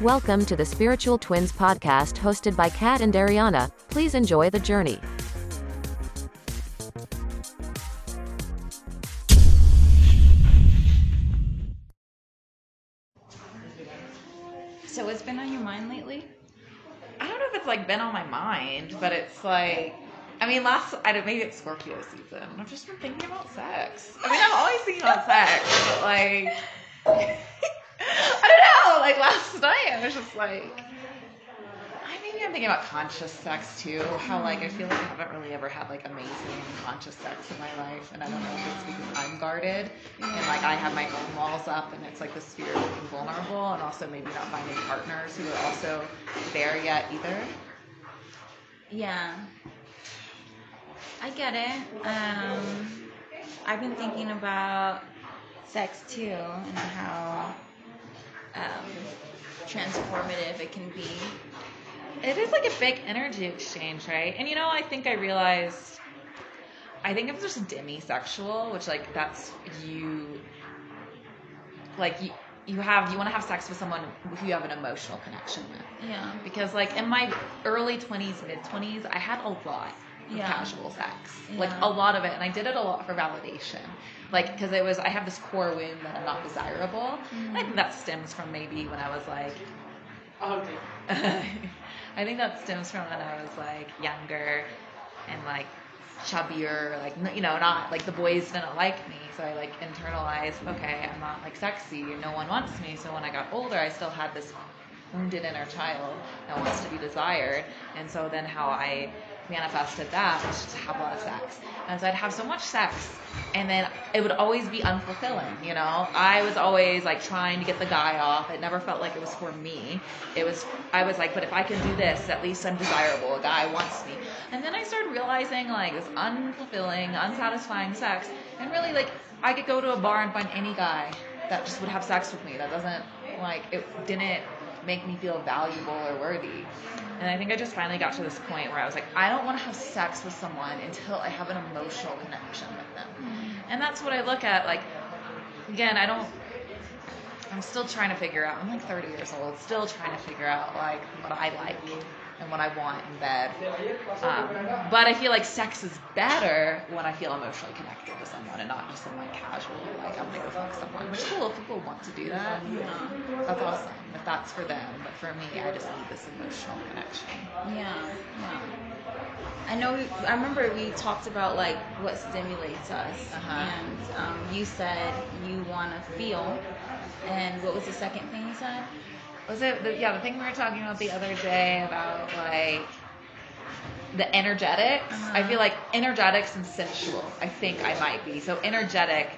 Welcome to the Spiritual Twins podcast hosted by Kat and Ariana. Please enjoy the journey. So what's been on your mind lately? I don't know if it's like been on my mind, but it's like, I mean, last, I don't, maybe it's Scorpio season. I've just been thinking about sex. I mean, I'm always thinking about sex, but like, I don't know. Like last night, I was just like, I maybe I'm thinking about conscious sex too. How like I feel like I haven't really ever had like amazing conscious sex in my life, and I don't know if it's because I'm guarded and like I have my own walls up, and it's like the fear of being vulnerable, and also maybe not finding partners who are also there yet either. Yeah. I get it. Um, I've been thinking about sex too and how um, transformative it can be. It is like a big energy exchange, right? And you know, I think I realized, I think it's just demisexual, which like that's you, like you, you have you want to have sex with someone who you have an emotional connection with. Yeah. Because like in my early twenties, mid twenties, I had a lot Yeah. casual sex, like a lot of it, and I did it a lot for validation. Like, because it was, I have this core wound that I'm not desirable. And I think mm. that stems from maybe when I was like, I think that stems from when I was like younger and like chubbier, like you know, not like the boys didn't like me, so I like internalized, okay, I'm not like sexy, no one wants me. So when I got older, I still had this wounded inner child that wants to be desired, and so then how I manifested that was to have a lot of sex. And so I'd have so much sex, and then it would always be unfulfilling, you know? I was always like trying to get the guy off. It never felt like it was for me. It was, I was like, but if I can do this, at least I'm desirable. A guy wants me. And then I started realizing like this unfulfilling, unsatisfying sex, and really like I could go to a bar and find any guy that just would have sex with me. That doesn't like, it didn't make me feel valuable or worthy. And I think I just finally got to this point where I was like, I don't want to have sex with someone until I have an emotional connection with them. Mm-hmm. And that's what I look at. Like, again, I don't, I'm still trying to figure out, I'm like 30 years old, still trying to figure out like what I like and what I want in bed. Um, but I feel like sex is better when I feel emotionally connected to someone and not just some like casual, like I'm gonna go fuck someone. Which cool if people want to do that. Yeah. That's awesome if that's for them. But for me, I just need this emotional connection. Yeah. Yeah. I know. We, I remember we talked about like what stimulates us, Uh-huh. and um, you said you want to feel. And what was the second thing you said? Was it? The, yeah, the thing we were talking about the other day about like the energetics. I Uh-huh. feel like energetics and sensual. I think I might be. So energetic,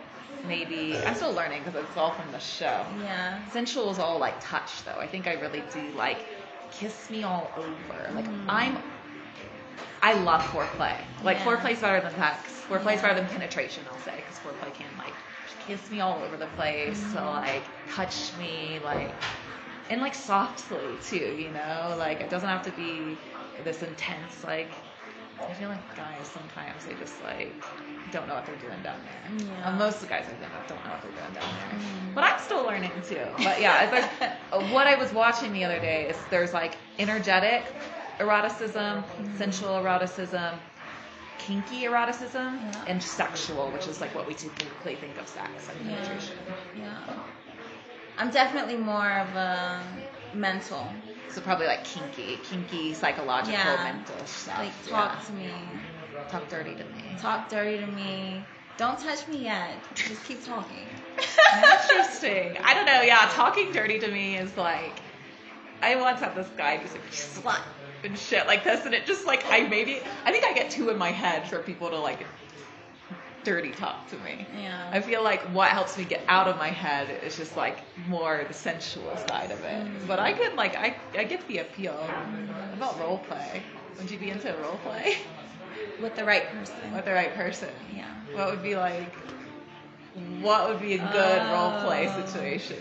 maybe. I'm still learning because it's all from the show. Yeah. Sensual is all like touch, though. I think I really do like kiss me all over. Like Mm. I'm. I love foreplay. Like Yeah. foreplay's better than sex. Foreplay's Yeah. better than penetration. I'll say because foreplay can like kiss me all over the place. So Mm-hmm. like touch me like and like softly too. You know, like it doesn't have to be this intense like. I feel like guys sometimes they just like don't know what they're doing down there. Yeah. Uh, most of the guys I think of don't know what they're doing down there. Mhm. But I'm still learning too. But yeah, it's like, uh, what I was watching the other day is there's like energetic eroticism, sensual eroticism, kinky eroticism, Yeah. and sexual, which is like what we typically think of sex and Yeah. penetration. Yeah. I'm definitely more of a mental. So probably like kinky, kinky psychological, Yeah. mental stuff. Like talk yeah. to me, talk dirty to me. talk dirty to me. Don't touch me yet. Just keep talking. Interesting. I don't know. Yeah, talking dirty to me is like. I once had this guy who's like slut and shit like this, and it just like I maybe I think I get two in my head for people to like dirty talk to me. Yeah. I feel like what helps me get out of my head is just like more the sensual side of it. Mm. But I could like I I get the appeal. What about role play? Would you be into role play With the right person. with the right person? Yeah. What would be like? What would be a good role play Oh. situation?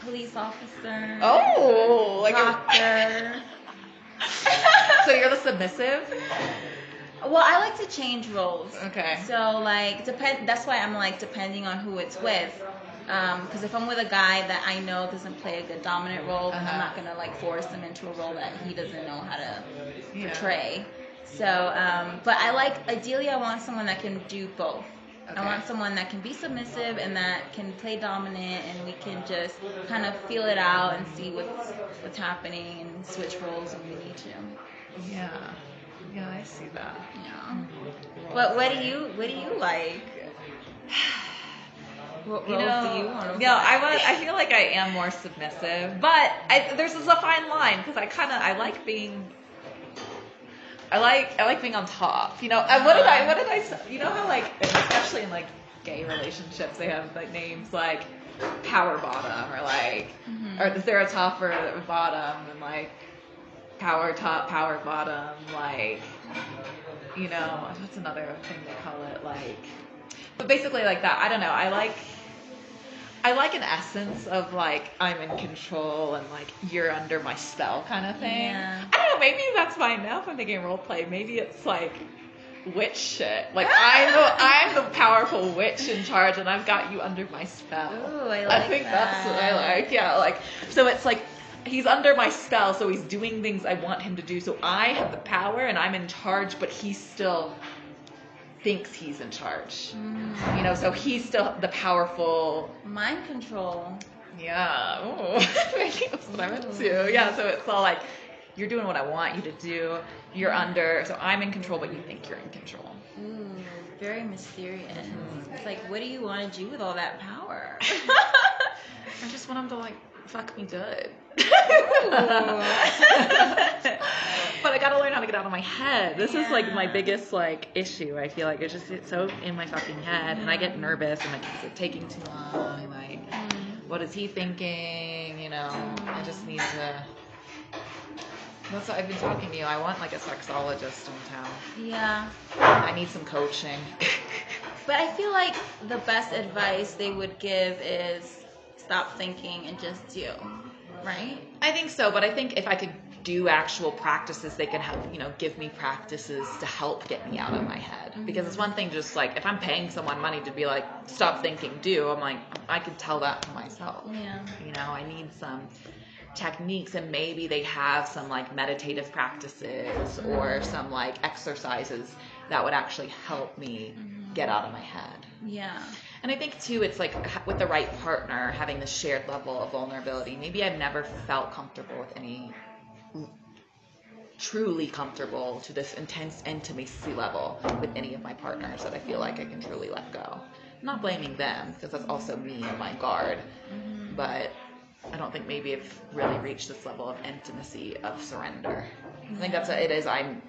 Police officer. Oh, like a, doctor. so you're the submissive? Well, I like to change roles. Okay. So like depend. That's why I'm like depending on who it's with. Because if I'm with a guy that I know doesn't play a good dominant role, then Uh-huh. I'm not gonna like force him into a role that he doesn't know how to Yeah. portray. So, um, but I like ideally I want someone that can do both. Okay. I want someone that can be submissive and that can play dominant, and we can just kind of feel it out and see what's what's happening and switch roles when we need to. Yeah. Yeah, I see that. Yeah. But what do you what do you like? What You know, do you want to no, I was. I feel like I am more submissive, but I, there's a fine line because I kind of I like being. I like I like being on top. You know, and what did I what did I you know how like especially in like gay relationships they have like names like power bottom or like mm-hmm. or is there a top or a bottom and like power top power bottom like you know what's another thing they call it like but basically like that i don't know i like i like an essence of like i'm in control and like you're under my spell kind of thing Yeah. i don't know maybe that's why now if i'm thinking role play maybe it's like witch shit like i'm the i'm the powerful witch in charge and i've got you under my spell Ooh, I like I think that's what I like. Yeah, like so it's like he's under my spell, so he's doing things I want him to do. So I have the power and I'm in charge, but he still thinks he's in charge. Mm. You know, so he's still the powerful. Mind control. Yeah, ooh, that's what I'm into. Yeah, so it's all like you're doing what I want you to do. You're mm. under, so I'm in control, but you think you're in control. Ooh, very mysterious. Mm. It's like, what do you want to do with all that power? I just want him to like fuck me good. but I gotta learn how to get out of my head. This is like my biggest like issue. I feel like it's just it's so in my fucking head, and I get nervous, and like is it taking too long? Like, mm. what is he thinking? You know, I just need to. That's what I've been talking to you. I want like a sexologist in town. yeah. I need some coaching. But I feel like the best advice they would give is stop thinking and just do. Right? I think so, but I think if I could do actual practices, they can help, you know, give me practices to help get me out of my head. Mm-hmm. Because it's one thing just like if I'm paying someone money to be like, stop thinking, do, I'm like, I can tell that to myself. Yeah. You know, I need some techniques and maybe they have some like meditative practices mm-hmm. or some like exercises that would actually help me mm-hmm. get out of my head. Yeah. And I think too, it's like with the right partner, having the shared level of vulnerability. Maybe I've never felt comfortable with any truly comfortable to this intense intimacy level with any of my partners that I feel like I can truly let go. I'm not blaming them because that's also me and my guard, mm-hmm. but I don't think maybe I've really reached this level of intimacy of surrender. I think that's what it is. I'm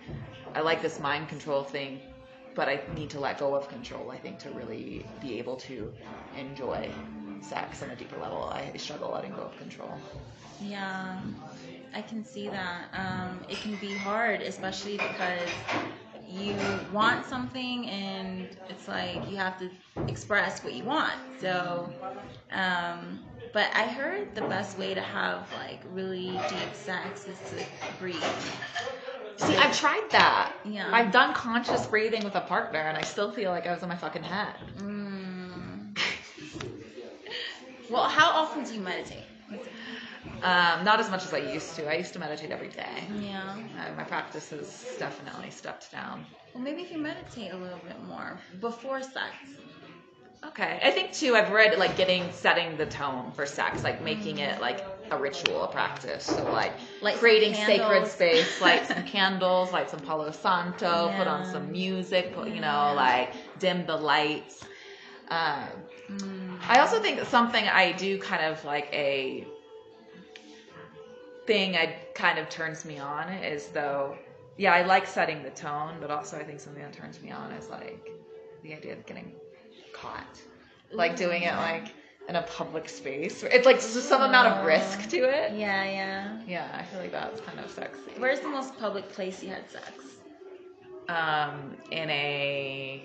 I like this mind control thing, but I need to let go of control. I think to really be able to enjoy sex on a deeper level. I struggle letting go of control. Yeah, I can see that. Um, it can be hard, especially because you want something and it's like you have to express what you want. So, um, but I heard the best way to have like really deep sex is to breathe. See, I've tried that. Yeah. I've done conscious breathing with a partner, and I still feel like I was in my fucking head. Mm. Well, how often do you meditate? Um, not as much as I used to. I used to meditate every day. Yeah. Uh, my practice has definitely stepped down. Well, maybe if you meditate a little bit more before sex. Okay. I think too, I've read like getting setting the tone for sex, like making it like a ritual, a practice. So like, Light creating sacred space, light some candles, light some Palo Santo, put on some music, put, you know, like dim the lights. Um, Mm. I also think something I do kind of like a thing I kind of turns me on is though, yeah, I like setting the tone, but also I think something that turns me on is like the idea of getting caught, like doing it like in a public space. It's like some amount of risk to it. Yeah, yeah. Yeah, I feel like that's kind of sexy. Where's the most public place you had sex? Um, in a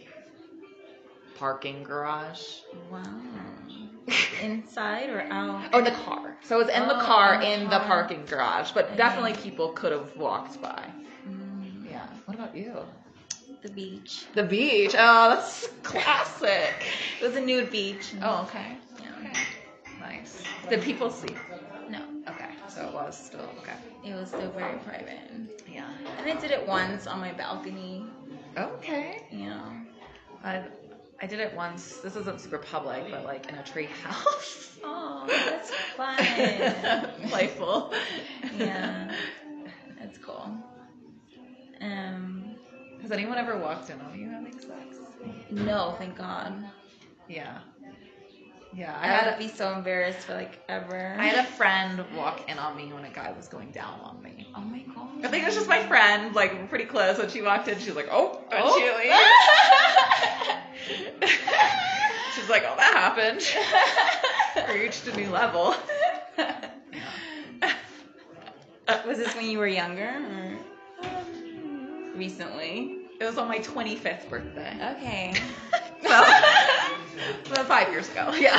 parking garage. Wow. Inside or out? Oh, in the car. So it was in the Oh, car in the in the car. parking garage, but Okay. definitely people could have walked by. Mm, Yeah. What about you? The beach. The beach. Oh, that's classic. It was a nude beach. Oh, okay. Yeah. Okay. Nice. Did people see? No, Okay. So it was still okay. it was still very private. Yeah. And I did it once on my balcony. Okay. Know. I I did it once. This isn't super public, but like in a tree house. Oh, that's fun. Playful. yeah, that's cool. Um, Has anyone ever walked in on you having sex? no, thank God. Yeah. Yeah. I I had a, be so embarrassed for like ever. I had a friend walk in on me when a guy was going down on me. oh my God. I think it was just my friend, like we're pretty close. When she walked in, she was like, "Oh, Oh. she leaves." She's like, "Oh, that happened. Reached a new level." Was this when you were younger or recently? It was on my 25th birthday. Okay. well, five years ago. Yeah.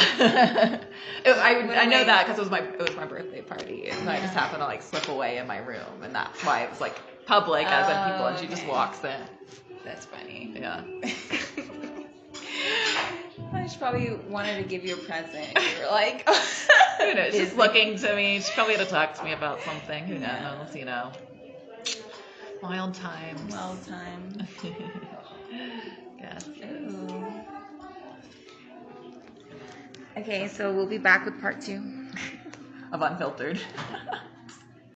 It- I, I know that because it was my it was my birthday party, and I just happened to like slip away in my room, and that's why it was like public as in people, and she just Oh, walks in. That's funny. Yeah. I just probably wanted to give you a present. You were like, Who knows? She's looking to me. She probably had to talk to me about something. Who Yeah. knows? You know. Wild times. Wild time. yes. Ooh. Okay, so we'll be back with part two. Of unfiltered.